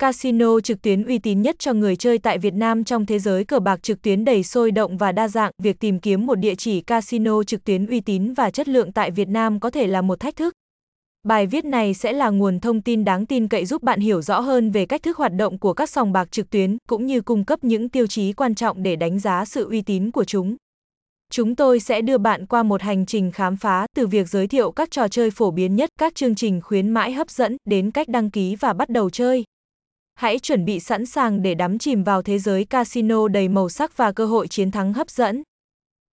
Casino trực tuyến uy tín nhất cho người chơi tại Việt Nam trong thế giới cờ bạc trực tuyến đầy sôi động và đa dạng, việc tìm kiếm một địa chỉ casino trực tuyến uy tín và chất lượng tại Việt Nam có thể là một thách thức. Bài viết này sẽ là nguồn thông tin đáng tin cậy giúp bạn hiểu rõ hơn về cách thức hoạt động của các sòng bạc trực tuyến, cũng như cung cấp những tiêu chí quan trọng để đánh giá sự uy tín của chúng. Chúng tôi sẽ đưa bạn qua một hành trình khám phá từ việc giới thiệu các trò chơi phổ biến nhất, các chương trình khuyến mãi hấp dẫn, đến cách đăng ký và bắt đầu chơi. Hãy chuẩn bị sẵn sàng để đắm chìm vào thế giới casino đầy màu sắc và cơ hội chiến thắng hấp dẫn.